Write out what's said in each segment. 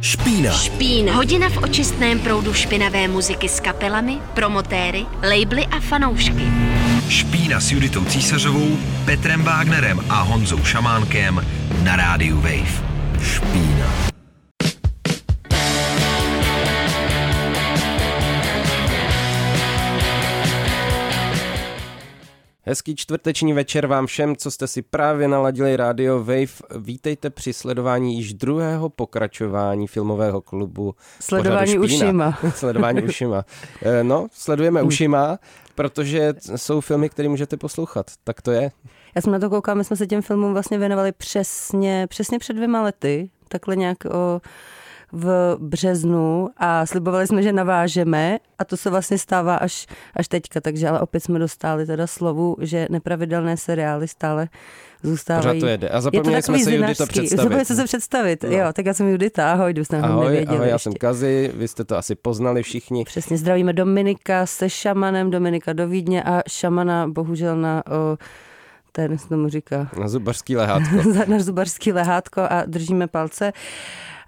Špína. Špína. Hodina v očistném proudu špinavé muziky s kapelami, promotéry, labely a fanoušky. Špína s Juditou Císařovou, Petrem Wagnerem a Honzou Šamánkem na rádiu Wave. Špína. Hezký čtvrteční večer vám všem, co jste si právě naladili Radio Wave. Vítejte při sledování již druhého pokračování filmového klubu. Sledování ušima. sledování ušima. Eh, no, sledujeme hmm. ušima, protože jsou filmy, které můžete poslouchat. Tak to je. Já jsem na to koukala, my jsme se těm filmům vlastně věnovali přesně, přesně před dvěma lety. Takhle nějak o v březnu a slibovali jsme, že navážeme a to se vlastně stává až, až teďka, takže ale opět jsme dostali teda slovu, že nepravidelné seriály stále zůstávají. Pořád to jede. A zapomněli jsme se Judita představit. Zapomněli jsme se představit, no. jo, tak já jsem Judita, ahoj, jdu ahoj, nevěděli ahoj, já ještě. jsem Kazi, vy jste to asi poznali všichni. Přesně, zdravíme Dominika se šamanem, Dominika do Vídně a šamana bohužel na o, ten se tomu říká. Na zubařský lehátko. na zubařský lehátko a držíme palce.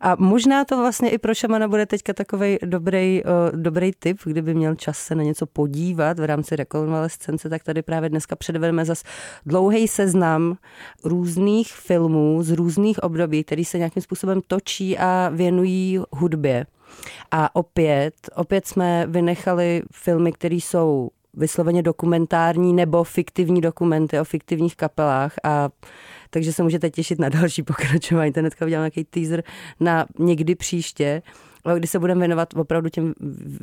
A možná to vlastně i pro šamana bude teďka takový dobrý, dobrý tip, kdyby měl čas se na něco podívat v rámci rekonvalescence, tak tady právě dneska předvedeme zas dlouhý seznam různých filmů z různých období, který se nějakým způsobem točí a věnují hudbě. A opět, opět jsme vynechali filmy, které jsou vysloveně dokumentární nebo fiktivní dokumenty o fiktivních kapelách a takže se můžete těšit na další pokračování. Internetka udělám nějaký teaser na někdy příště, kdy se budeme věnovat opravdu těm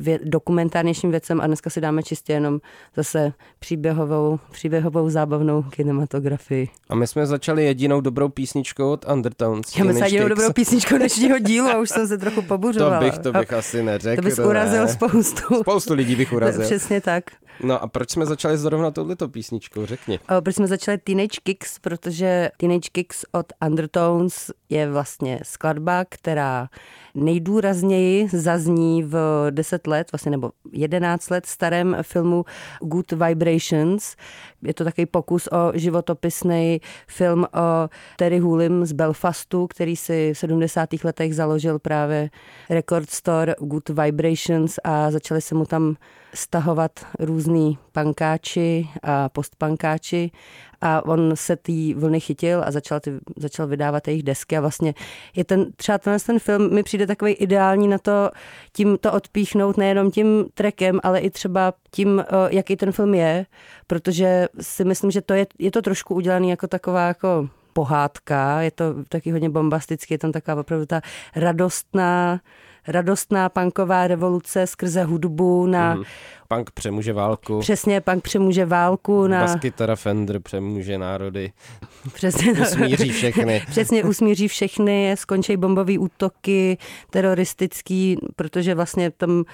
vě- dokumentárnějším věcem a dneska si dáme čistě jenom zase příběhovou, příběhovou zábavnou kinematografii. A my jsme začali jedinou dobrou písničkou od Undertones. Já myslím, jedinou dobrou písničkou dnešního dílu a už jsem se trochu pobuřovala. To bych, to bych asi neřekl. To bys urazil ne. spoustu. Spoustu lidí bych urazil. Přesně tak. No a proč jsme začali zrovna touhleto písničkou, řekni. O, proč jsme začali Teenage Kicks, protože Teenage Kicks od Undertones je vlastně skladba, která nejdůrazněji zazní v 10 let, vlastně nebo 11 let starém filmu Good Vibrations. Je to takový pokus o životopisný film o Terry Hulim z Belfastu, který si v 70. letech založil právě record store Good Vibrations a začali se mu tam stahovat různý pankáči a postpankáči. A on se té vlny chytil a začal, ty, začal vydávat jejich desky. A vlastně je ten, třeba ten, ten film mi přijde takový ideální na to, tím to odpíchnout nejenom tím trekem, ale i třeba tím, jaký ten film je, protože si myslím, že to je, je to trošku udělaný jako taková jako pohádka, je to taky hodně bombastický, je tam taková opravdu ta radostná radostná punková revoluce skrze hudbu na mm. Punk přemůže válku. Přesně, punk přemůže válku. Na... Baskytara Fender přemůže národy. Přesně. usmíří všechny. Přesně, usmíří všechny, skončí bombové útoky, teroristický, protože vlastně tam,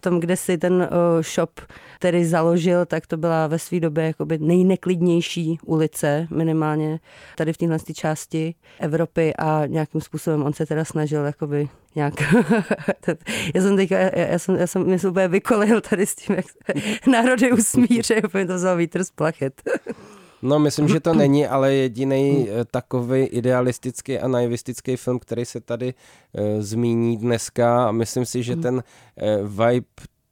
tam kde si ten shop který založil, tak to byla ve své době jakoby nejneklidnější ulice, minimálně tady v téhle části Evropy a nějakým způsobem on se teda snažil jakoby nějak. já jsem teďka, já, já jsem, já jsem mě úplně vykolil tady s tím, jak národy usmíře, úplně to vzal vítr z plachet. No, myslím, že to není, ale jediný eh, takový idealistický a naivistický film, který se tady uh, zmíní dneska. A myslím si, že ten uh, vibe,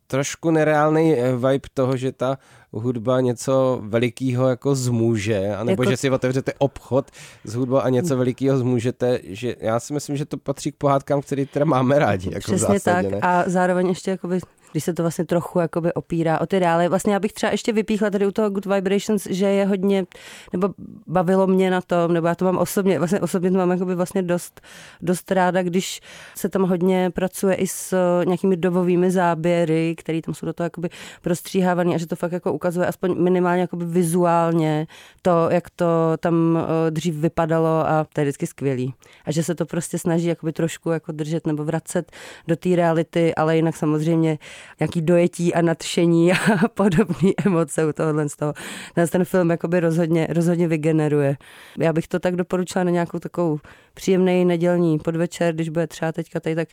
trošku nereálný vibe toho, že ta hudba něco velikého jako zmůže, anebo jako... že si otevřete obchod s hudbou a něco velikého zmůžete, že já si myslím, že to patří k pohádkám, které teda máme rádi. Jako Přesně zásadě, tak ne? a zároveň ještě jakoby když se to vlastně trochu jakoby opírá o ty reály. Vlastně já bych třeba ještě vypíchla tady u toho Good Vibrations, že je hodně, nebo bavilo mě na tom, nebo já to mám osobně, vlastně osobně to mám jakoby vlastně dost, dost ráda, když se tam hodně pracuje i s nějakými dobovými záběry, které tam jsou do toho jakoby prostříhávané a že to fakt jako ukazuje aspoň minimálně jakoby vizuálně to, jak to tam dřív vypadalo a to je vždycky skvělý. A že se to prostě snaží jakoby trošku jako držet nebo vracet do té reality, ale jinak samozřejmě nějaký dojetí a nadšení a podobné emoce u tohohle z toho. Ten, ten film jakoby rozhodně, rozhodně vygeneruje. Já bych to tak doporučila na nějakou takovou příjemný nedělní podvečer, když bude třeba teďka tady tak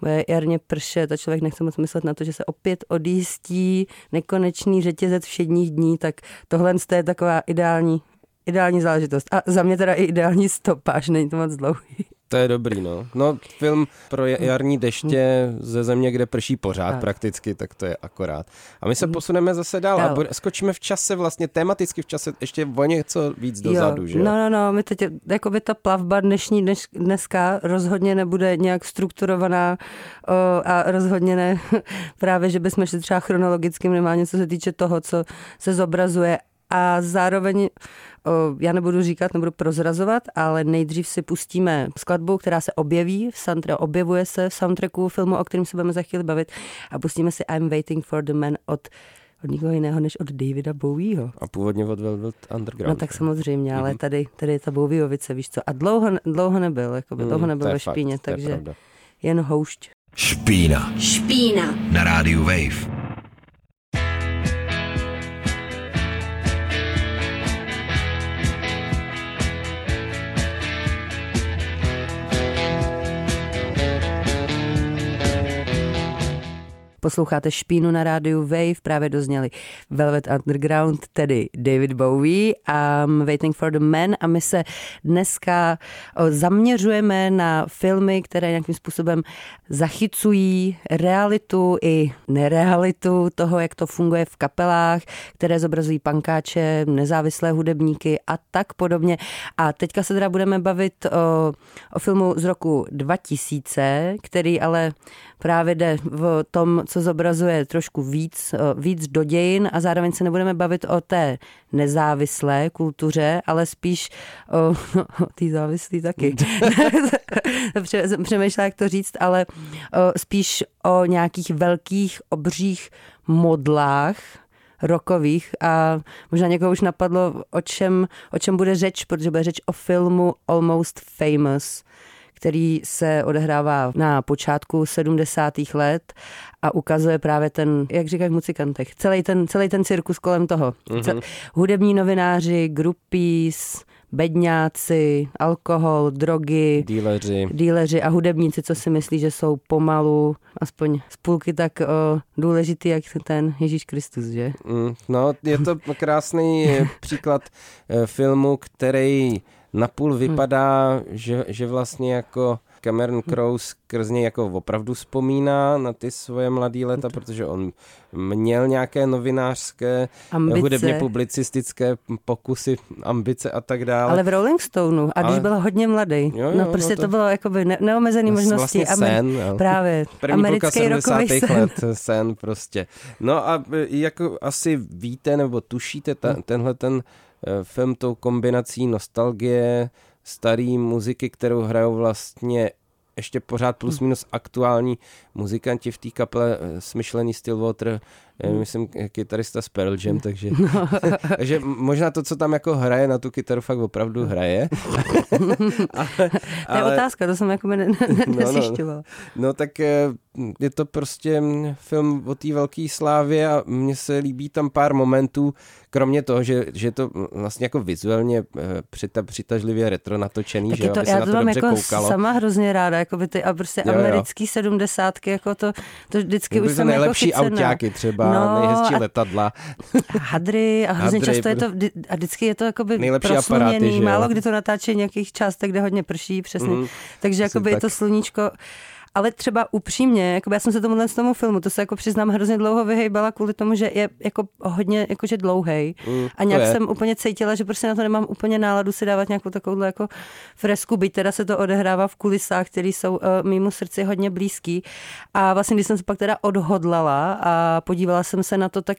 bude jarně pršet a člověk nechce moc myslet na to, že se opět odjístí nekonečný řetězec všedních dní, tak tohle je taková ideální, ideální záležitost. A za mě teda i ideální stopáž, není to moc dlouhý. To je dobrý, no. No, film pro jarní deště ze země, kde prší pořád tak. prakticky, tak to je akorát. A my se mhm. posuneme zase dál, dál. a bude, skočíme v čase vlastně, tematicky v čase ještě o něco víc dozadu, jo. že? No, no, no, my teď, jako by ta plavba dnešní dneš, dneska rozhodně nebude nějak strukturovaná o, a rozhodně ne právě, že bychom šli třeba chronologicky minimálně, co se týče toho, co se zobrazuje a zároveň, já nebudu říkat, nebudu prozrazovat, ale nejdřív si pustíme skladbu, která se objeví v soundtracku, objevuje se v soundtracku filmu, o kterém se budeme za chvíli bavit a pustíme si I'm Waiting for the Man od od nikoho jiného než od Davida Bowieho. A původně od Velvet Underground. No tak samozřejmě, ale mhm. tady, tady je ta Bowieovice, víš co. A dlouho, dlouho nebyl, jako by, mm, dlouho nebyl ve špíně, fakt, takže jen houšť. Špína. Špína. Na rádiu Wave. Posloucháte Špínu na rádiu Wave, právě dozněli Velvet Underground, tedy David Bowie a Waiting for the Man a my se dneska zaměřujeme na filmy, které nějakým způsobem zachycují realitu i nerealitu toho, jak to funguje v kapelách, které zobrazují pankáče, nezávislé hudebníky a tak podobně. A teďka se teda budeme bavit o, o filmu z roku 2000, který ale právě jde v tom, co zobrazuje trošku víc, eh, víc do dějin a zároveň se nebudeme bavit o té nezávislé kultuře, ale spíš o, o té závislé taky. Přemýšlím, jak to říct, ale o, spíš o nějakých velkých, obřích modlách, rokových a možná někoho už napadlo, o čem, o čem bude řeč, protože bude řeč o filmu Almost Famous, který se odehrává na počátku 70. let a ukazuje právě ten, jak říkají v muzikantech, celý ten, celý ten cirkus kolem toho. Mm-hmm. Hudební novináři, groupies, bedňáci, alkohol, drogy, díleři. díleři a hudebníci, co si myslí, že jsou pomalu, aspoň z půlky tak o, důležitý, jak ten Ježíš Kristus, že? Mm, no, je to krásný příklad eh, filmu, který napůl hmm. vypadá, hmm. že, že vlastně jako Cameron Crowe skrz něj jako opravdu vzpomíná na ty svoje mladé léta, protože on měl nějaké novinářské, ambice. hudebně publicistické pokusy, ambice a tak dále. Ale v Rolling Stoneu, a když Ale... byl hodně mladý, jo, jo, no prostě no to... to bylo jakoby ne- neomezený možnosti. Vlastně sen, jo. Právě. První americký rokový sen. let sen prostě. No a jako asi víte nebo tušíte, ta, hmm. tenhle ten Eh, film tou kombinací nostalgie, starý muziky, kterou hrajou vlastně ještě pořád plus hm. minus aktuální muzikanti v té kapele eh, smyšlený Stillwater, hmm. myslím kytarista z Pearl Jam, takže, no. takže možná to, co tam jako hraje na tu kytaru, fakt opravdu hraje. ale, to je ale, otázka, to jsem jako ne, ne, no, no, no tak eh, je to prostě film o té velké slávě a mně se líbí tam pár momentů, kromě toho, že, že to vlastně jako vizuálně eh, přita, přitažlivě retro natočený, že to, aby já se na to mám dobře jako koukalo. sama hrozně ráda, jako by ty a prostě jo, americký jo. sedmdesátky, jako to, to vždycky už jsem jako nejlepší jako autáky třeba, no, nejhezčí a, letadla. Hadry a hrozně hadry, často je to, a vždycky je to jako by nejlepší aparáty, málo kdy to natáčí nějakých částech, kde hodně prší, přesně. Mm, Takže jako by je to sluníčko ale třeba upřímně, jako já jsem se tomu z tomu filmu, to se jako přiznám hrozně dlouho vyhejbala kvůli tomu, že je jako hodně jakože dlouhý. Mm, a nějak jsem úplně cítila, že prostě na to nemám úplně náladu si dávat nějakou takovou jako fresku, byť teda se to odehrává v kulisách, které jsou uh, mýmu srdci hodně blízký. A vlastně, když jsem se pak teda odhodlala a podívala jsem se na to, tak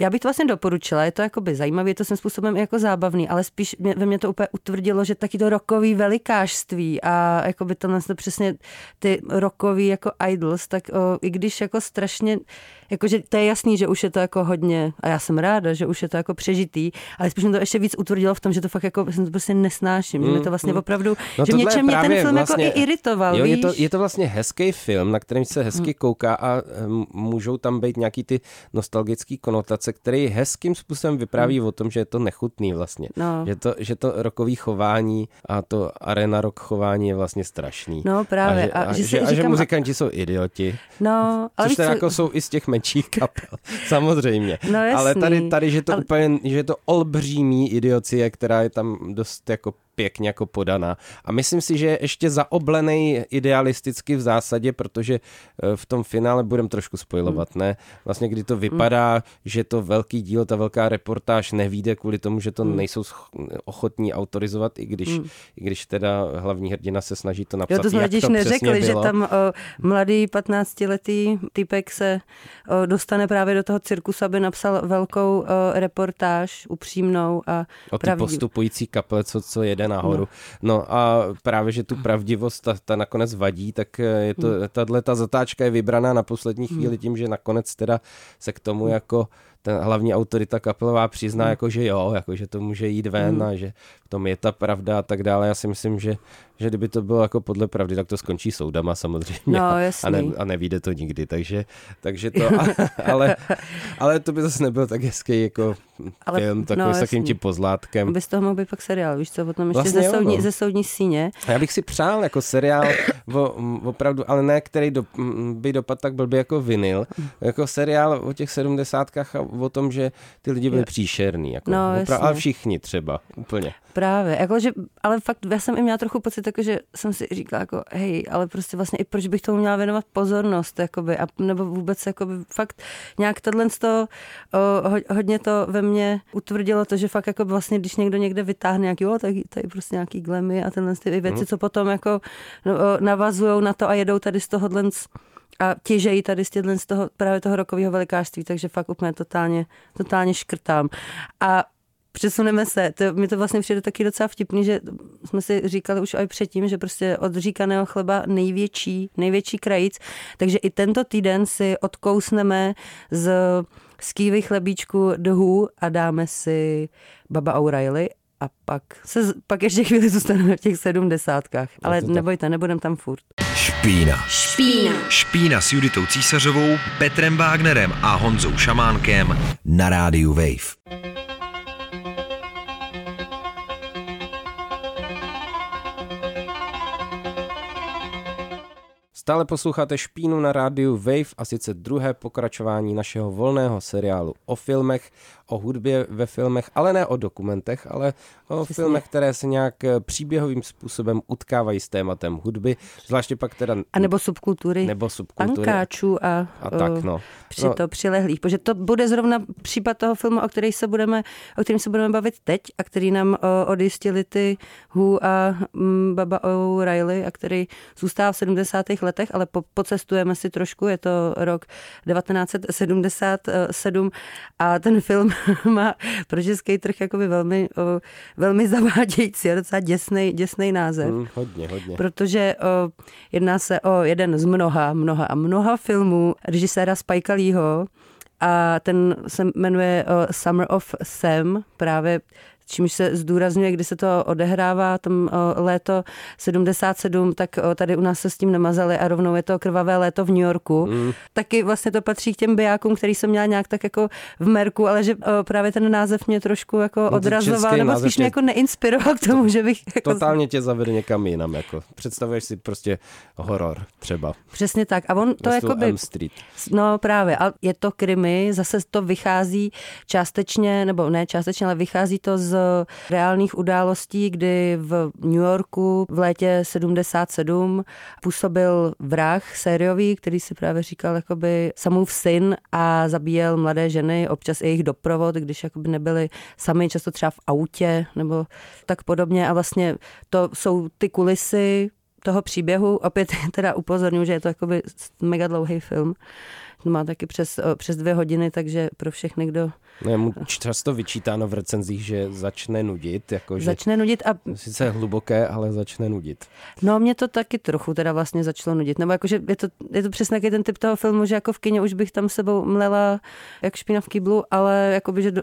já bych to vlastně doporučila, je to jakoby zajímavé, je to svým způsobem jako zábavný, ale spíš mě, ve mně to úplně utvrdilo, že taky to rokový velikářství a jakoby to přesně ty rokový jako idols, tak o, i když jako strašně jakože to je jasný, že už je to jako hodně, a já jsem ráda, že už je to jako přežitý, ale spíš mě to ještě víc utvrdilo v tom, že to fakt jako, jsem to prostě nesnáším, mm, že mi to vlastně mm. opravdu, no že něčem mě ten film vlastně, jako i iritoval, jo, víš? Je to, je to vlastně hezký film, na kterým se hezky mm. kouká a um, můžou tam být nějaký ty nostalgické konotace, který hezkým způsobem vypráví mm. o tom, že je to nechutný vlastně. No. Že, to, že to rokový chování a to arena rock chování je vlastně strašný. No právě. A že, a, a, že, že, a že muzikanti jsou idioti. No, ale což teda co... jako jsou i z těch menších kapel, samozřejmě. No Ale tady, tady že to ale... úplně, že to olbřímí idiocie, která je tam dost jako pěkně jako podaná. A myslím si, že je ještě zaoblený idealisticky v zásadě, protože eh, v tom finále budem trošku spojovat, hmm. ne? Vlastně kdy to vypadá, hmm. že to velký díl, ta velká reportáž nevíde kvůli tomu, že to hmm. nejsou ochotní autorizovat, i když, hmm. i když teda hlavní hrdina se snaží to napsat, jo, to jsme jak to neřekli, že tam o, mladý 15-letý typek se o, dostane právě do toho cirkusu, aby napsal velkou o, reportáž, upřímnou a O ty postupující kaple, co, co jede nahoru. No. no a právě, že tu pravdivost ta, ta nakonec vadí, tak eh, je to, hmm. tahle ta zatáčka je vybraná na poslední chvíli hmm. tím, že nakonec teda se k tomu hmm. jako ten hlavní autorita kapelová přizná, hmm. jako že jo, jako že to může jít ven hmm. a že v tom je ta pravda a tak dále. Já si myslím, že, že kdyby to bylo jako podle pravdy, tak to skončí soudama samozřejmě no, a, ne, a nevíde to nikdy, takže, takže to, ale, ale to by zase nebyl tak hezký jako ale, film, takový no, s takým tím pozlátkem. By z toho mohl být pak seriál, víš co, potom ještě vlastně ze, soudní, no. ze soudní síně. Já bych si přál jako seriál, o, opravdu, ale ne, který do, by dopad tak byl by jako vinyl, jako seriál o těch sedmdesátkách a o tom, že ty lidi byli příšerný. Jako, no, opravdu, ale všichni třeba, úplně. Právě, jako, že, ale fakt já jsem i měla trochu pocit, jako, že jsem si říkala, jako, hej, ale prostě vlastně i proč bych tomu měla věnovat pozornost, jakoby, a, nebo vůbec jakoby, fakt nějak tohle to, o, hodně to ve mně utvrdilo to, že fakt jako vlastně, když někdo někde vytáhne nějaký, jo, tak tady prostě nějaký glemy a tenhle ty věci, hmm. co potom jako no, navazují na to a jedou tady z tohohle a těžejí tady z, z toho, právě toho rokového velikářství, takže fakt úplně totálně, totálně škrtám. A Přesuneme se, to, mi to vlastně přijde taky docela vtipný, že jsme si říkali už i předtím, že prostě od říkaného chleba největší, největší krajíc, takže i tento týden si odkousneme z skývy chlebíčku dohů a dáme si Baba O'Reilly a pak, se, pak ještě chvíli zůstaneme v těch sedmdesátkách. Ale nebojte, nebudem tam furt. Špína. Špína. Špína s Juditou Císařovou, Petrem Wagnerem a Honzou Šamánkem na rádiu Wave. Stále posloucháte Špínu na rádiu Wave a sice druhé pokračování našeho volného seriálu o filmech, o hudbě ve filmech, ale ne o dokumentech, ale o Přesně. filmech, které se nějak eh, příběhovým způsobem utkávají s tématem hudby, zvláště pak teda... A nebo subkultury. Nebo subkultury. Pankáčů a, a tak, no. Při no. to přilehlých. Protože to bude zrovna případ toho filmu, o, který se budeme, o kterém se budeme bavit teď a který nám o, odjistili ty Hu a m, Baba O'Reilly a který zůstává v 70. letech, ale po, pocestujeme si trošku, je to rok 1977 a ten film má pro český trh jakoby velmi, o, velmi zavádějící a docela děsný, děsný název. Mm, hodně, hodně. Protože o, jedná se o jeden z mnoha, mnoha a mnoha filmů režiséra Spike Leeho, a ten se jmenuje Summer of Sam, právě čímž se zdůrazňuje, kdy se to odehrává, tam léto 77, tak tady u nás se s tím nemazali a rovnou je to krvavé léto v New Yorku. Mm. Taky vlastně to patří k těm bijákům, který jsem měla nějak tak jako v Merku, ale že právě ten název mě trošku jako no, odrazoval, nebo spíš mě jako neinspiroval k tomu, že bych... Jako... Totálně tě zavede někam jinam, jako. Představuješ si prostě horor třeba. Přesně tak. A on to jako by... Street. No právě, a je to krimi, zase to vychází částečně, nebo ne částečně, ale vychází to z reálných událostí, kdy v New Yorku v létě 77 působil vrah sériový, který si právě říkal jakoby samův syn a zabíjel mladé ženy, občas i jejich doprovod, když jakoby nebyli sami, často třeba v autě nebo tak podobně a vlastně to jsou ty kulisy toho příběhu. Opět teda upozorňuji, že je to jakoby mega dlouhý film. Má taky přes, přes dvě hodiny, takže pro všechny, kdo No mu často vyčítáno v recenzích, že začne nudit. Jako, že začne nudit a... Sice hluboké, ale začne nudit. No mě to taky trochu teda vlastně začalo nudit. Nebo jakože je to, je to přesně ten typ toho filmu, že jako v kině už bych tam sebou mlela jak špína v kýblu, ale jakoby, že do,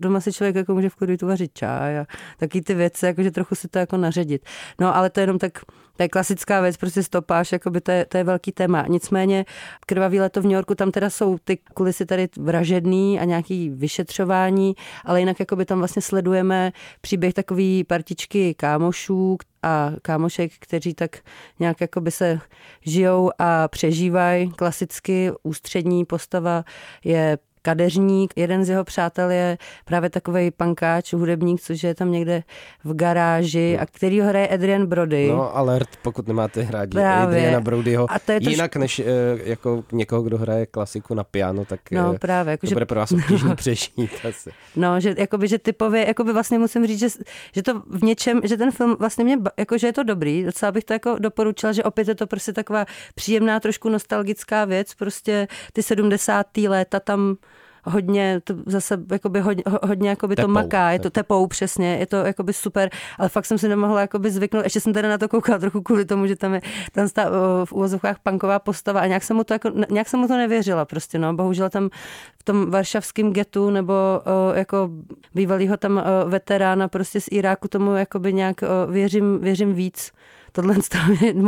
doma si člověk jako může v klidu vařit čaj a taky ty věci, jakože trochu si to jako naředit. No ale to je jenom tak to je klasická věc, prostě stopáš, jakoby to je, to je velký téma. Nicméně krvavý leto v New Yorku, tam teda jsou ty kulisy tady vražedný a nějaký vyšetřování, ale jinak jakoby tam vlastně sledujeme příběh takový partičky kámošů a kámošek, kteří tak nějak jakoby se žijou a přežívají klasicky. Ústřední postava je kadeřník. Jeden z jeho přátel je právě takový pankáč, hudebník, což je tam někde v garáži a který ho hraje Adrian Brody. No, alert, pokud nemáte hrát právě. Adriana Brodyho. A to je Jinak než uh, jako někoho, kdo hraje klasiku na piano, tak no, uh, právě, jako, to že... bude pro vás obtížný přežít asi. No, že, jakoby, že typově, jakoby vlastně musím říct, že, že to v něčem, že ten film vlastně mě, jako, že je to dobrý, docela bych to jako doporučila, že opět je to prostě taková příjemná, trošku nostalgická věc, prostě ty 70. léta tam hodně, to zase jakoby hodně, hodně jakoby tepou, to maká, je to tepou přesně, je to jakoby super, ale fakt jsem si nemohla jakoby zvyknout, ještě jsem teda na to koukala trochu kvůli tomu, že tam je tam stá, v úvozovkách punková postava a nějak jsem mu to, jako, nějak jsem mu to nevěřila prostě, no, bohužel tam v tom varšavském getu nebo o, jako bývalýho tam o, veterána prostě z Iráku tomu jakoby nějak o, věřím, věřím víc tohle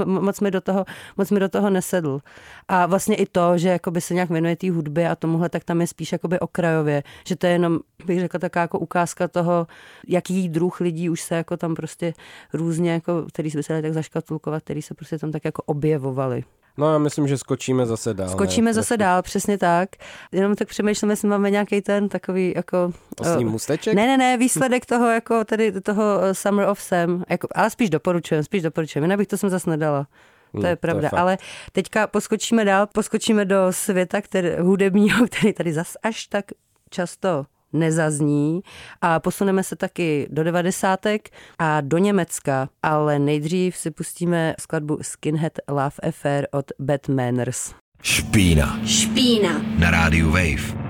moc mi do toho, moc mi do toho nesedl. A vlastně i to, že se nějak věnuje té hudbě a tomuhle, tak tam je spíš jakoby okrajově, že to je jenom, bych řekla, taková jako ukázka toho, jaký druh lidí už se jako tam prostě různě, jako, který se by tak zaškatulkovat, který se prostě tam tak jako objevovali. No já myslím, že skočíme zase dál. Skočíme ne? zase dál, přesně tak. Jenom tak přemýšlím, jestli máme nějaký ten takový jako... Osní uh, můsteček? Ne, ne, ne, výsledek toho jako tady toho eh, Summer of Sam, jako, ale spíš doporučujem, spíš doporučujem, jinak bych to jsem zase nedala. To hmm, je pravda, to je ale teďka poskočíme dál, poskočíme do světa který, hudebního, který tady zas až tak často nezazní a posuneme se taky do devadesátek a do Německa, ale nejdřív si pustíme skladbu Skinhead Love Affair od Bad Manners. Špína. Špína. Na rádiu Wave.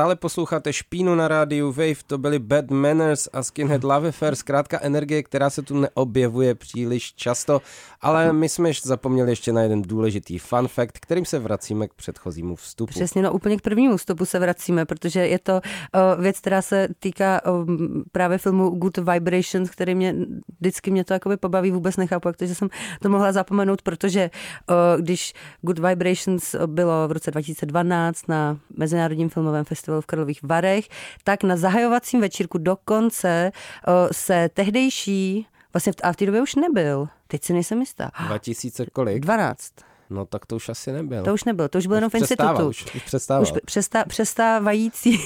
Stále posloucháte Špínu na rádiu Wave, to byly Bad Manners a Skinhead Love Affair, zkrátka energie, která se tu neobjevuje příliš často, ale my jsme zapomněli ještě na jeden důležitý fun fact, kterým se vracíme k předchozímu vstupu. Přesně, no úplně k prvnímu vstupu se vracíme, protože je to uh, věc, která se týká uh, právě filmu Good Vibrations, který mě vždycky mě to jakoby pobaví, vůbec nechápu, jak to, že jsem to mohla zapomenout, protože uh, když Good Vibrations bylo v roce 2012 na Mezinárodním filmovém festivalu festivalu v Karlových Varech, tak na zahajovacím večírku dokonce se tehdejší, vlastně a v té době už nebyl, teď si nejsem jistá. 2000 kolik? 12. No tak to už asi nebyl. To už nebyl, to už bylo jenom v institutu. Už, už přestával. Už přestá, přestávající,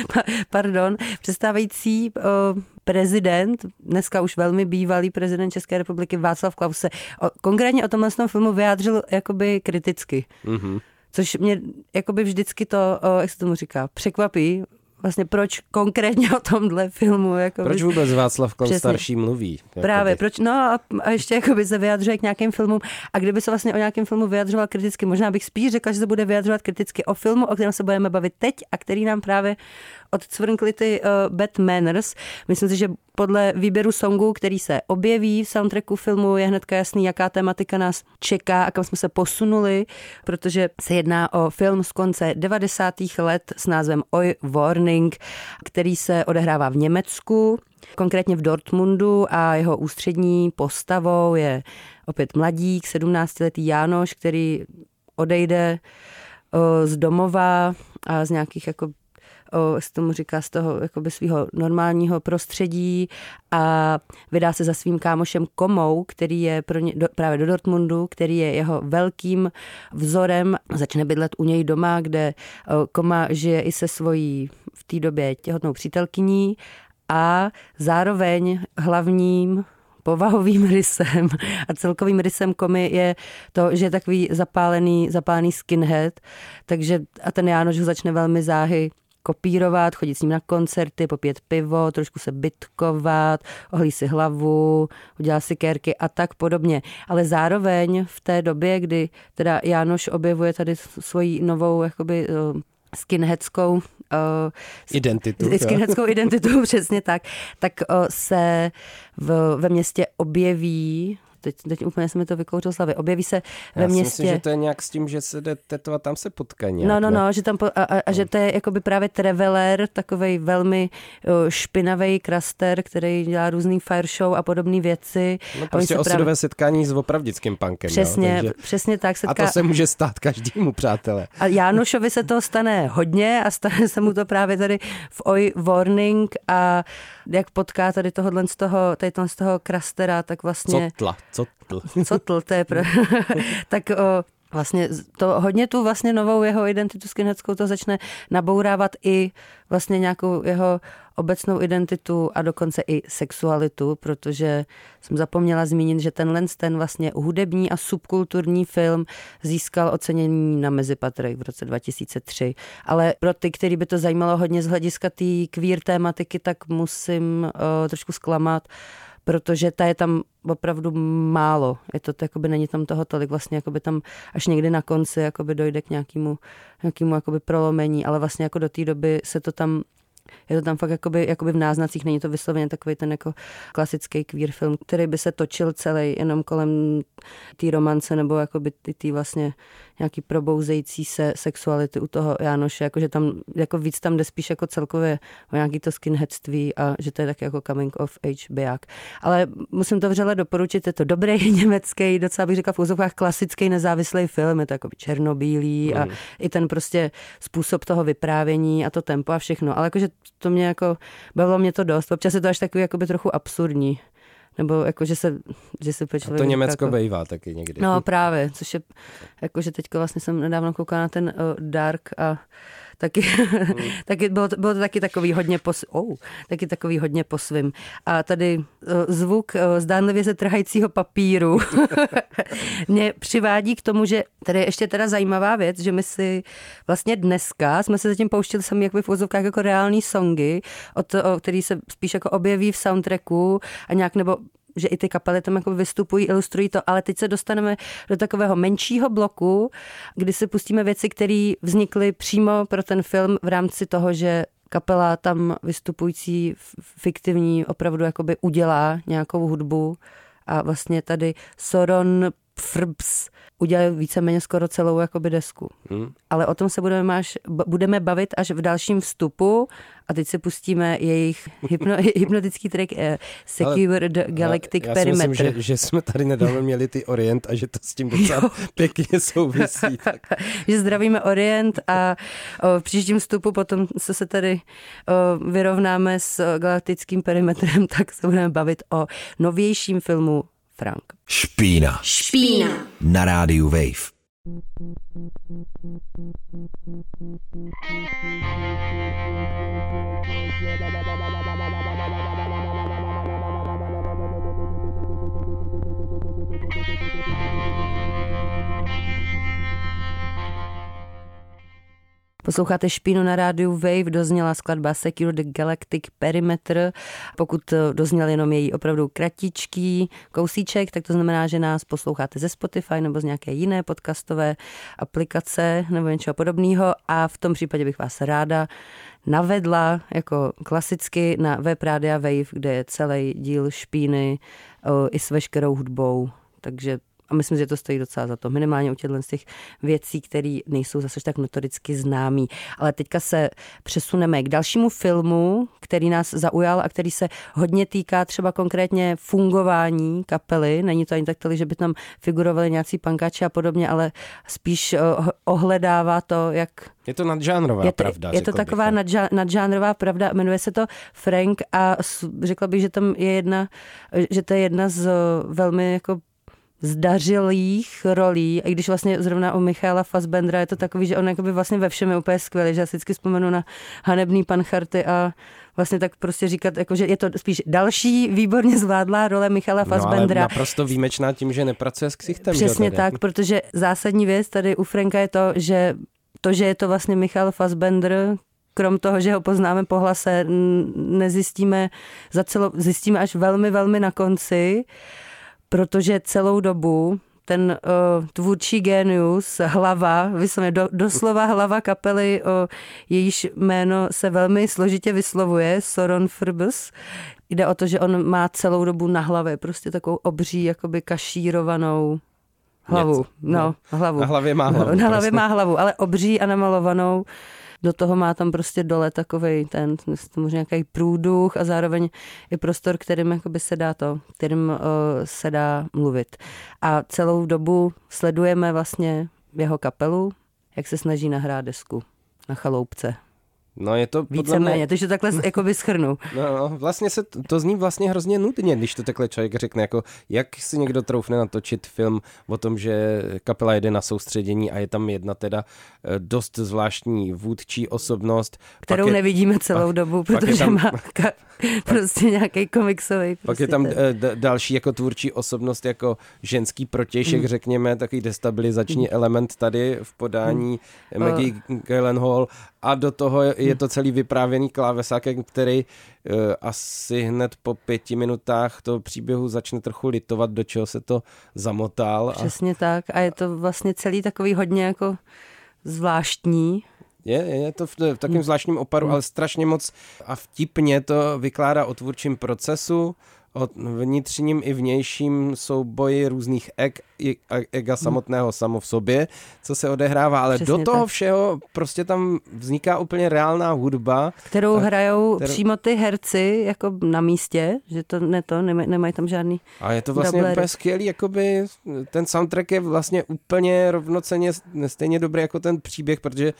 pardon, přestávající uh, prezident, dneska už velmi bývalý prezident České republiky Václav Klaus se o, konkrétně o tomhle filmu vyjádřil jakoby kriticky. Mm-hmm což mě jakoby vždycky to, jak se tomu říká, překvapí, vlastně proč konkrétně o tomhle filmu. Jako proč vůbec Václav Klaus starší mluví? Jako Právě, proč, no a, a ještě jakoby se vyjadřuje k nějakým filmům a kdyby se vlastně o nějakém filmu vyjadřoval kriticky, možná bych spíš řekla, že se bude vyjadřovat kriticky o filmu, o kterém se budeme bavit teď a který nám právě odcvrnkli ty uh, Bad Manners. Myslím si, že podle výběru songu, který se objeví v soundtracku filmu, je hnedka jasný, jaká tematika nás čeká a kam jsme se posunuli, protože se jedná o film z konce 90. let s názvem Oi Warning, který se odehrává v Německu, konkrétně v Dortmundu a jeho ústřední postavou je opět mladík, 17-letý Jánoš, který odejde z domova a z nějakých jako se tomu říká, z toho jakoby svého normálního prostředí a vydá se za svým kámošem Komou, který je pro ně, do, právě do Dortmundu, který je jeho velkým vzorem. Začne bydlet u něj doma, kde Koma žije i se svojí v té době těhotnou přítelkyní a zároveň hlavním povahovým rysem a celkovým rysem komy je to, že je takový zapálený, zapálený skinhead, takže a ten Jánoš ho začne velmi záhy kopírovat, chodit s ním na koncerty, popít pivo, trošku se bytkovat, ohlí si hlavu, udělá si kérky a tak podobně. Ale zároveň v té době, kdy teda Jánoš objevuje tady svoji novou jakoby eh, skinheadskou uh, identitu. Skinheadskou identitu, přesně tak. Tak uh, se v, ve městě objeví teď, teď úplně se mi to vykouřil slavy. Objeví se ve Já městě. Myslím, že to je nějak s tím, že se jde tetovat, tam se potká nějak, No, no, no, že tam po, a, a, a, že to je jakoby právě traveler, takový velmi špinavý kraster, který dělá různý fire show a podobné věci. No prostě osudové právě... setkání s opravdickým punkem. Přesně, jo, takže... přesně tak. Setká... A to se může stát každému, přátelé. A Jánošovi se to stane hodně a stane se mu to právě tady v Oi Warning a jak potká tady tohohle z toho, tady z toho krastera, tak vlastně... Co tla? Cotl. Cotl, to je pro... tak o, vlastně to hodně tu vlastně novou jeho identitu skinheadskou to začne nabourávat i vlastně nějakou jeho obecnou identitu a dokonce i sexualitu, protože jsem zapomněla zmínit, že tenhle ten vlastně hudební a subkulturní film získal ocenění na Mezipatrech v roce 2003. Ale pro ty, který by to zajímalo hodně z hlediska té queer tématiky, tak musím uh, trošku zklamat, protože ta je tam opravdu málo. Je to, jakoby není tam toho tolik, vlastně jakoby tam až někdy na konci jakoby dojde k nějakému, nějakému jakoby prolomení, ale vlastně jako do té doby se to tam je to tam fakt jakoby, jakoby v náznacích, není to vysloveně takový ten jako klasický queer film, který by se točil celý jenom kolem té romance nebo jakoby ty, ty vlastně nějaký probouzející se sexuality u toho Jánoše, jakože tam jako víc tam jde spíš jako celkově o nějaký to skinheadství a že to je tak jako coming of age biják. Ale musím to vřele doporučit, je to dobrý německý, docela bych řekla v úzovkách klasický nezávislý film, je to jako černobílý mm. a i ten prostě způsob toho vyprávění a to tempo a všechno. Ale jakože to mě jako, bavilo mě to dost. Občas je to až takový jakoby trochu absurdní. Nebo jako, že se, že se člověk... A to Německo jako, bývá taky někdy. No právě, což je, jako, že teďka vlastně jsem nedávno koukala na ten uh, Dark a taky, hmm. taky bylo, to, bylo to taky takový hodně pos, oh, taky takový hodně po svým. A tady uh, zvuk uh, zdánlivě ze trhajícího papíru mě přivádí k tomu, že tady je ještě teda zajímavá věc, že my si vlastně dneska jsme se zatím pouštěli sami jakoby v úzovkách jako reální songy, od, o, který se spíš jako objeví v soundtracku a nějak nebo že i ty kapely tam jako vystupují, ilustrují to, ale teď se dostaneme do takového menšího bloku, kdy si pustíme věci, které vznikly přímo pro ten film v rámci toho, že kapela tam vystupující fiktivní opravdu jakoby udělá nějakou hudbu. A vlastně tady Soron Frbs udělali víceméně skoro celou jakoby desku. Hmm. Ale o tom se budeme, máš, budeme bavit až v dalším vstupu a teď se pustíme jejich hypno, hypnotický track uh, Secure ale, the Galactic já Perimeter. Myslím, že, že jsme tady nedávno měli ty Orient a že to s tím docela pěkně souvisí. Tak. že zdravíme Orient a o, v příštím vstupu potom, co se tady o, vyrovnáme s galaktickým perimetrem, tak se budeme bavit o novějším filmu Frank. Špína. Špína. Na rádiu Wave. Posloucháte Špínu na rádiu Wave, dozněla skladba Secure the Galactic Perimeter. Pokud dozněl jenom její opravdu kratičký kousíček, tak to znamená, že nás posloucháte ze Spotify nebo z nějaké jiné podcastové aplikace nebo něčeho podobného a v tom případě bych vás ráda navedla jako klasicky na web Rádia Wave, kde je celý díl Špíny i s veškerou hudbou. Takže a myslím, že to stojí docela za to. Minimálně u těchto z těch věcí, které nejsou zase tak notoricky známý. Ale teďka se přesuneme k dalšímu filmu, který nás zaujal a který se hodně týká třeba konkrétně fungování kapely. Není to ani tak že by tam figurovali nějací pankáči a podobně, ale spíš eh, ohledává to, jak je to nadžánrová je to, pravda. Je to taková nadža, nadžánrová pravda, jmenuje se to Frank a řekla bych, že tam je jedna, že to je jedna z velmi jako zdařilých rolí, i když vlastně zrovna u Michaela Fassbendera je to takový, že on jakoby vlastně ve všem je úplně skvělý, že já si vždycky vzpomenu na hanebný pan Charty a vlastně tak prostě říkat, jako, že je to spíš další výborně zvládlá role Michala Fassbendera. No, ale naprosto výjimečná tím, že nepracuje s ksichtem. Přesně tak, protože zásadní věc tady u Franka je to, že to, že je to vlastně Michal Fassbender, krom toho, že ho poznáme po hlase, nezjistíme za celou, zjistíme až velmi, velmi na konci protože celou dobu ten uh, tvůrčí genius, hlava, vyslovně do, doslova hlava kapely, uh, jejíž jméno se velmi složitě vyslovuje, Soron Frbus. Jde o to, že on má celou dobu na hlavě prostě takovou obří, jakoby kašírovanou hlavu. Něco. No, hlavu. Na hlavě má hlavu. Na hlavě prostě. má hlavu, ale obří a namalovanou do toho má tam prostě dole takový ten, možná nějaký průduch a zároveň i prostor, kterým jakoby se dá to, kterým uh, se dá mluvit. A celou dobu sledujeme vlastně jeho kapelu, jak se snaží nahrát desku na chaloupce. No je to Víceméně, mě... takže takhle jakoby schrnu. No, no, vlastně se, to zní vlastně hrozně nudně, když to takhle člověk řekne, jako jak si někdo troufne natočit film o tom, že kapela jede na soustředění a je tam jedna teda eh, dost zvláštní vůdčí osobnost. Kterou je, nevidíme celou pak, dobu, protože tam, má ka, prostě nějaký komiksový. Prostě pak je prostě tam d- další jako tvůrčí osobnost, jako ženský protějšek, mm. řekněme, takový destabilizační mm. element tady v podání mm. Maggie uh. Gyllenhaal a do toho je to celý vyprávěný klávesákem, který uh, asi hned po pěti minutách toho příběhu začne trochu litovat, do čeho se to zamotal. Přesně a... tak. A je to vlastně celý takový hodně jako zvláštní. Je, je to v, v takovém zvláštním oparu, ale strašně moc a vtipně to vykládá o tvůrčím procesu, o vnitřním i vnějším souboji různých eg, ega samotného samo v sobě, co se odehrává, ale Přesně do toho tak. všeho prostě tam vzniká úplně reálná hudba. Kterou tak, hrajou kterou... přímo ty herci jako na místě, že to ne to, nemaj, nemají tam žádný A je to vlastně úplně skvělý, jakoby ten soundtrack je vlastně úplně rovnoceně stejně dobrý jako ten příběh, protože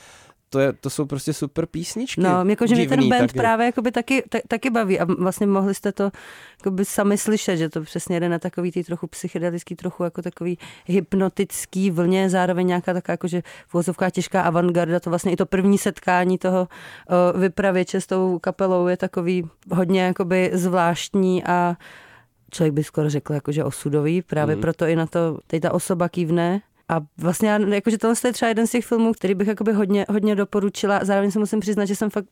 to, je, to jsou prostě super písničky. No, jakože mě ten band taky. právě jakoby taky, tak, taky baví a vlastně mohli jste to jakoby sami slyšet, že to přesně jde na takový tý trochu psychedelický, trochu jako takový hypnotický vlně, zároveň nějaká taková jakože vozovká těžká avantgarda, to vlastně i to první setkání toho o, vypravěče s tou kapelou je takový hodně jakoby zvláštní a člověk by skoro řekl jakože osudový, právě mm. proto i na to, teď ta osoba kývne a vlastně jakože tohle je třeba jeden z těch filmů, který bych hodně, hodně doporučila. Zároveň se musím přiznat, že jsem fakt,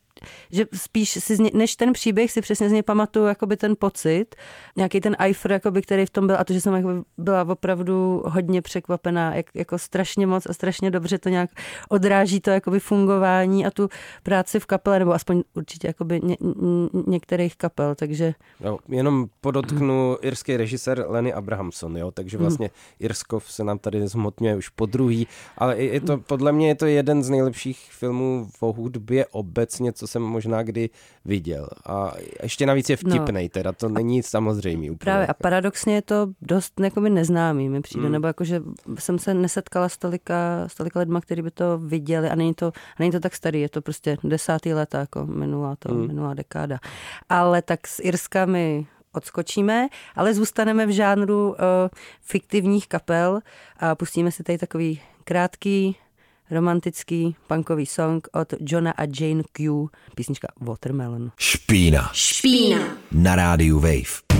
že spíš si ně, než ten příběh si přesně z něj pamatuju jakoby ten pocit, nějaký ten eifer, jakoby, který v tom byl a to, že jsem jakoby byla opravdu hodně překvapená, jak, jako strašně moc a strašně dobře to nějak odráží to jakoby fungování a tu práci v kapele, nebo aspoň určitě jakoby ně, ně, některých kapel, takže... Jo, jenom podotknu irský režisér Lenny Abrahamson, jo, takže mhm. vlastně Irskov se nám tady mě už po druhý, ale je to, podle mě je to jeden z nejlepších filmů o hudbě obecně, co jsem možná kdy viděl. A ještě navíc je vtipnej, no. teda to není samozřejmý úplně. Právě a paradoxně je to dost jakoby neznámý, mi přijde, mm. nebo jakože jsem se nesetkala s tolika, s tolika lidma, kteří by to viděli a není to, a není to tak starý, je to prostě desátý let, jako minulá to, mm. minulá dekáda. Ale tak s Irska mi odskočíme, ale zůstaneme v žánru uh, fiktivních kapel a pustíme si tady takový krátký, romantický punkový song od Johna a Jane Q, písnička Watermelon. Špína. Špína. Na rádiu Wave.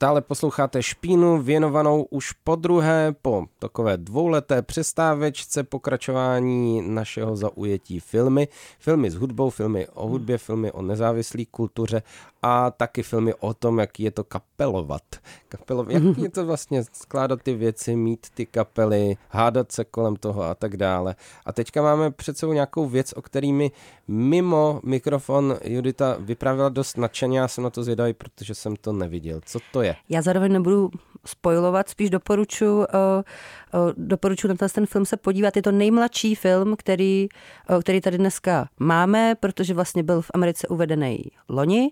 Stále posloucháte špínu věnovanou už po druhé po takové dvouleté přestávečce pokračování našeho zaujetí filmy. Filmy s hudbou, filmy o hudbě, filmy o nezávislé kultuře a taky filmy o tom, jak je to kapelovat. Kapelovat, jak je to vlastně skládat ty věci, mít ty kapely, hádat se kolem toho a tak dále. A teďka máme před sebou nějakou věc, o kterými mimo mikrofon Judita vyprávěla dost nadšeně, já jsem na to zvědavý, protože jsem to neviděl. Co to je? Já zároveň nebudu spojovat, spíš doporučuji uh, uh, doporučuji na ten film se podívat. Je to nejmladší film, který, uh, který tady dneska máme, protože vlastně byl v Americe uvedený loni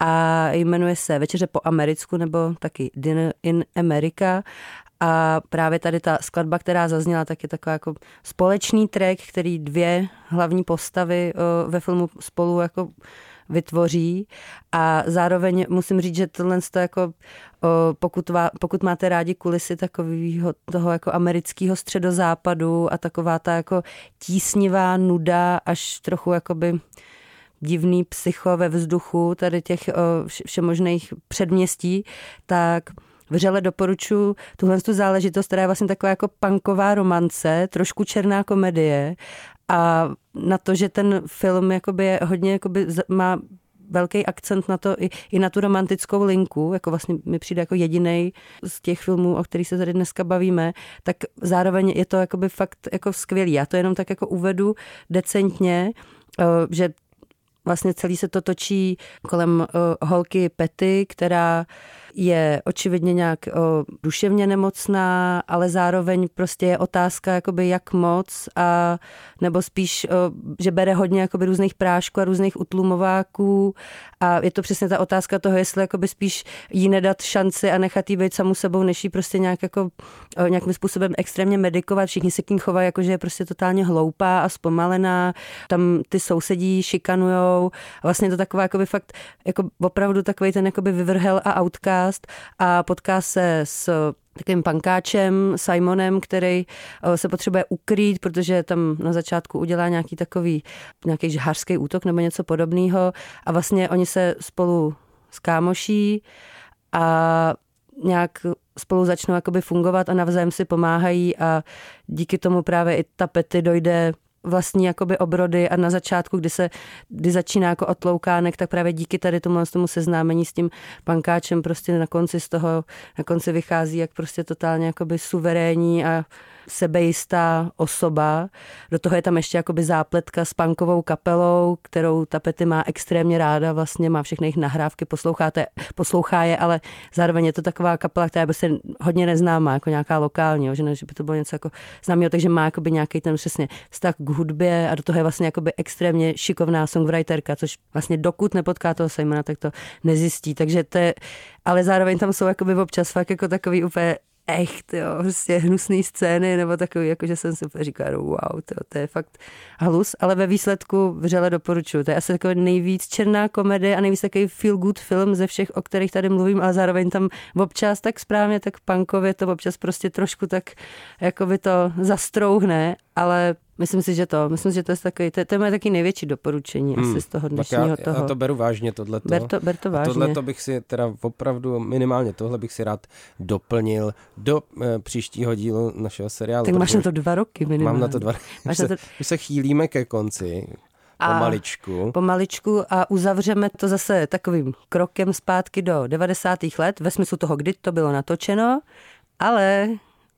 a jmenuje se Večeře po americku nebo taky Dinner in America a právě tady ta skladba, která zazněla, tak je taková jako společný track, který dvě hlavní postavy ve filmu spolu jako vytvoří. A zároveň musím říct, že tohle to jako pokud, vá, pokud máte rádi kulisy takového toho jako amerického středozápadu a taková ta jako tísnivá nuda až trochu jakoby divný psycho ve vzduchu tady těch všemožných předměstí, tak vřele doporučuji tuhle tu záležitost, která je vlastně taková jako punková romance, trošku černá komedie a na to, že ten film jakoby je hodně jakoby má velký akcent na to i, i na tu romantickou linku, jako vlastně mi přijde jako jediný z těch filmů, o kterých se tady dneska bavíme, tak zároveň je to jakoby fakt jako skvělý. Já to jenom tak jako uvedu decentně, eh, že vlastně celý se to točí kolem uh, holky Pety, která je očividně nějak o, duševně nemocná, ale zároveň prostě je otázka, jakoby jak moc a nebo spíš, o, že bere hodně jakoby různých prášků a různých utlumováků a je to přesně ta otázka toho, jestli jakoby spíš jí nedat šanci a nechat jí být samu sebou, než jí prostě nějak jako, o, nějakým způsobem extrémně medikovat. Všichni se k ní chovají, jako že je prostě totálně hloupá a zpomalená. Tam ty sousedí šikanujou. Vlastně to taková jakoby fakt, jako opravdu takový ten jakoby vyvrhel a outcast a potká se s takovým pankáčem Simonem, který eh, se potřebuje ukrýt, protože tam na začátku udělá nějaký takový nějaký žhářský útok nebo něco podobného. A vlastně oni se spolu skámoší a nějak spolu začnou jakoby fungovat a navzájem si pomáhají a díky tomu právě i ta Pety dojde vlastní jakoby obrody a na začátku, kdy se kdy začíná jako otloukánek, tak právě díky tady tomu, tomu seznámení s tím pankáčem prostě na konci z toho, na konci vychází jak prostě totálně jakoby suverénní a sebejistá osoba. Do toho je tam ještě jakoby zápletka s punkovou kapelou, kterou Tapety má extrémně ráda, vlastně má všechny jejich nahrávky, posloucháte, poslouchá je, ale zároveň je to taková kapela, která by se hodně neznámá, jako nějaká lokální, že, ne, že by to bylo něco jako známého, takže má jakoby nějaký ten přesně vztah k hudbě a do toho je vlastně jakoby extrémně šikovná songwriterka, což vlastně dokud nepotká toho Simona, tak to nezjistí. Takže to je, ale zároveň tam jsou jakoby občas fakt jako takový úplně echt, jo, prostě hnusné scény, nebo takový, jako že jsem si říkal, wow, to, to je fakt halus, ale ve výsledku vřele doporučuji. To je asi takový nejvíc černá komedie a nejvíc takový feel good film ze všech, o kterých tady mluvím, ale zároveň tam občas tak správně, tak punkově to občas prostě trošku tak, jako by to zastrouhne, ale Myslím si, že to, myslím si, že to je takový, to, to je moje taky největší doporučení hmm. asi z toho dnešního já, toho. Já to beru vážně, tohleto. Ber to, ber to vážně. Tohle to bych si teda opravdu, minimálně tohle bych si rád doplnil do e, příštího dílu našeho seriálu. Tak máš na to dva roky minimálně. Mám na to dva roky. Máš my, to... se, se chýlíme ke konci. A pomaličku. Pomaličku a uzavřeme to zase takovým krokem zpátky do 90. let, ve smyslu toho, kdy to bylo natočeno, ale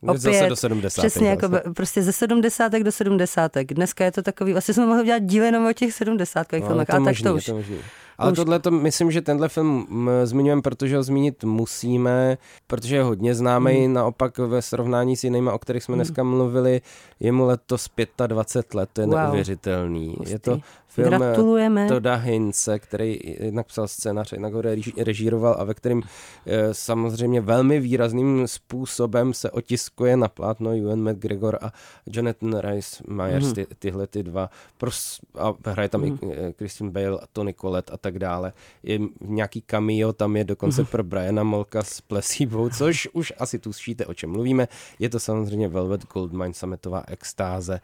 Opět, Zase do 70. Přesně, jako prostě ze 70. do 70. Dneska je to takový, vlastně jsme mohli udělat díl jenom o těch 70. No, filmech, a tak to už. To možný. Ale už... tohle to myslím, že tenhle film zmiňujeme, protože ho zmínit musíme, protože je hodně známý, hmm. naopak ve srovnání s jinými, o kterých jsme hmm. dneska mluvili, je mu letos 25 let, to je wow. neuvěřitelný. Hustý. Je to film Gratulujeme. Toda Hince, který jednak psal scénář, jednak ho režíroval a ve kterým eh, samozřejmě velmi výrazným způsobem se otiskuje na plátno Ewan McGregor a Jonathan Rice Myers, mm. ty, tyhle ty dva. Pros, a hraje tam mm. i mhm. eh, Christine Bale a Tony Collette a tak dále. Je nějaký cameo, tam je dokonce mm. pro Briana Molka s Plesívou, což už asi tušíte, o čem mluvíme. Je to samozřejmě Velvet Goldmine, sametová extáze,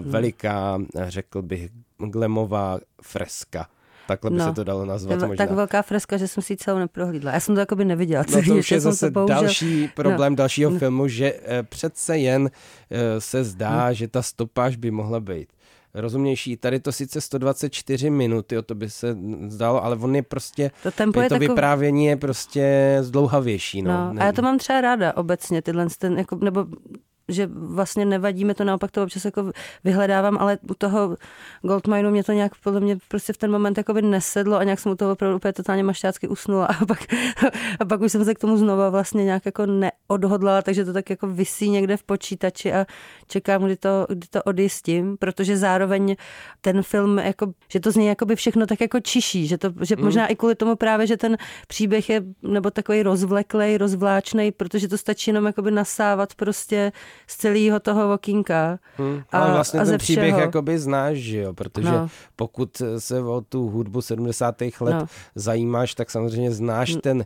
mm. veliká, řekl bych, glemová freska. Takhle by no, se to dalo nazvat. možná. Tak velká freska, že jsem si celou neprohlídla. Já jsem to jakoby neviděla. No to už je zase další problém no. dalšího no. filmu, že eh, přece jen eh, se zdá, no. že ta stopáž by mohla být rozumnější. Tady to sice 124 minuty, o to by se zdálo, ale on je prostě, to, tempo je to takový... vyprávění je prostě zdlouhavější. No. no a já to mám třeba ráda obecně, tyhle, ten, jako, nebo že vlastně nevadíme, to naopak to občas jako vyhledávám, ale u toho Goldmineu mě to nějak podle mě prostě v ten moment jako by nesedlo a nějak jsem u toho opravdu úplně totálně mašťácky usnula a pak, a pak už jsem se k tomu znova vlastně nějak jako neodhodlala, takže to tak jako vysí někde v počítači a čekám, kdy to, kdy to odjistím, protože zároveň ten film, jako, že to z něj jako by všechno tak jako čiší, že, to, že mm. možná i kvůli tomu právě, že ten příběh je nebo takový rozvleklej, rozvláčnej, protože to stačí jenom jakoby nasávat prostě z celého toho okýnka. Hmm, a, ale vlastně a ten příběh všeho. jakoby znáš, že jo, protože no. pokud se o tu hudbu 70. let no. zajímáš, tak samozřejmě znáš hmm. ten uh,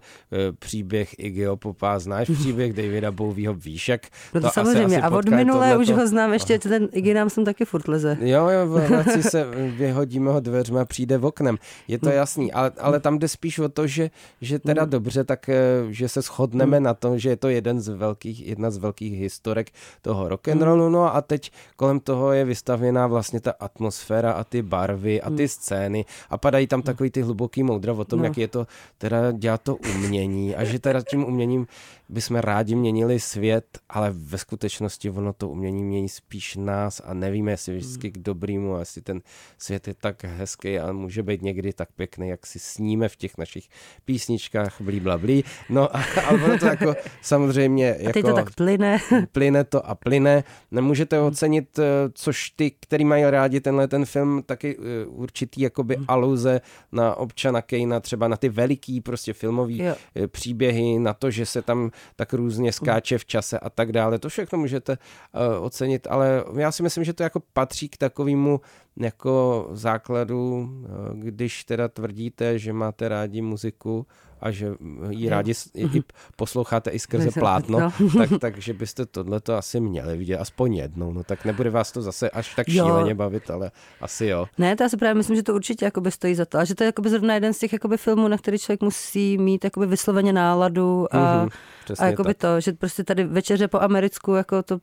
příběh Iggyho Popa, znáš příběh Davida Bowieho, víš, jak no to, to samozřejmě, asi, asi a od minulé tohleto... už ho znám, ještě ten Iggy nám sem taky furt leze. Jo, jo, v se vyhodíme ho dveřma a přijde v oknem. Je to hmm. jasný, ale, ale tam jde spíš o to, že, že teda hmm. dobře, tak eh, že se shodneme hmm. na tom, že je to jeden z velkých, jedna z velkých historek toho rock'n'rollu, no a teď kolem toho je vystavěná vlastně ta atmosféra a ty barvy a ty hmm. scény a padají tam takový ty hluboký moudra o tom, no. jak je to teda dělat to umění a že teda tím uměním bychom rádi měnili svět, ale ve skutečnosti ono to umění mění spíš nás a nevíme, jestli vždycky k dobrýmu a jestli ten svět je tak hezký a může být někdy tak pěkný, jak si sníme v těch našich písničkách, blí, bla, blí. No, a, ale ono to jako samozřejmě... Jako, a teď to jako tak plyne. plyne to a plyne. Nemůžete ocenit, eh, což ty, který mají rádi tenhle ten film, taky eh, určitý jakoby aluze na občana Kejna, třeba na ty veliký prostě filmový jo. Příběhy, na to, že se tam tak různě skáče v čase a tak dále. To všechno můžete uh, ocenit, ale já si myslím, že to jako patří k takovému jako základu, když teda tvrdíte, že máte rádi muziku a že ji rádi i posloucháte i skrze plátno, no. tak, takže byste tohleto asi měli vidět aspoň jednou. No tak nebude vás to zase až tak jo. šíleně bavit, ale asi jo. Ne, to já si právě myslím, že to určitě jakoby stojí za to. A že to je jakoby zrovna jeden z těch jakoby filmů, na který člověk musí mít jakoby vysloveně náladu a, mm-hmm, a jakoby tak. to, že prostě tady večeře po americku jako to,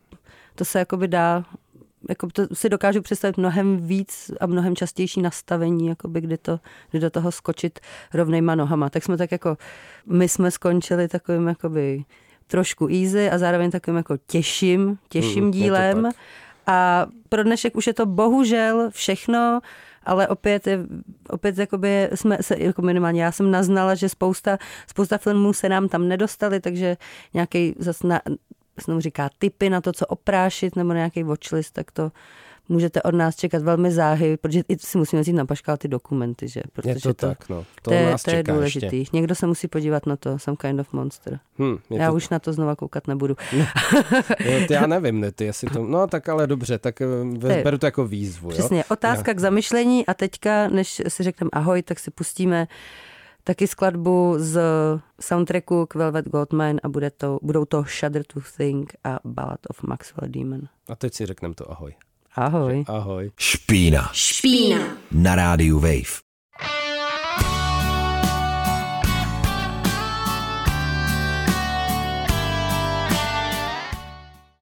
to se jakoby dá jako to si dokážu představit mnohem víc a mnohem častější nastavení, jakoby, kdy, to, kdy do toho skočit rovnejma nohama. Tak jsme tak jako, my jsme skončili takovým jakoby trošku easy a zároveň takovým jako těžším, těžším mm, dílem. A pro dnešek už je to bohužel všechno, ale opět, je, opět jakoby jsme se, jako minimálně já jsem naznala, že spousta, spousta filmů se nám tam nedostali, takže nějaký zase na, se říká typy na to, co oprášit nebo nějaký watchlist, tak to můžete od nás čekat velmi záhy, protože i si musíme vzít na paškal ty dokumenty, že? Protože je to, to tak, no. To, to, je, to je důležitý. Ještě. Někdo se musí podívat na to, Some Kind of Monster. Hmm, já to... už na to znova koukat nebudu. ty já nevím, ne, ty, jestli to, no tak ale dobře, tak eh, beru to jako výzvu. Přesně, jo? otázka já. k zamyšlení a teďka, než si řekneme ahoj, tak si pustíme taky skladbu z soundtracku k Velvet Goldmine a bude to, budou to Shudder to Think a Ballad of Maxwell Demon. A teď si řekneme to ahoj. Ahoj. Ahoj. Špína. Špína. Na rádiu Wave.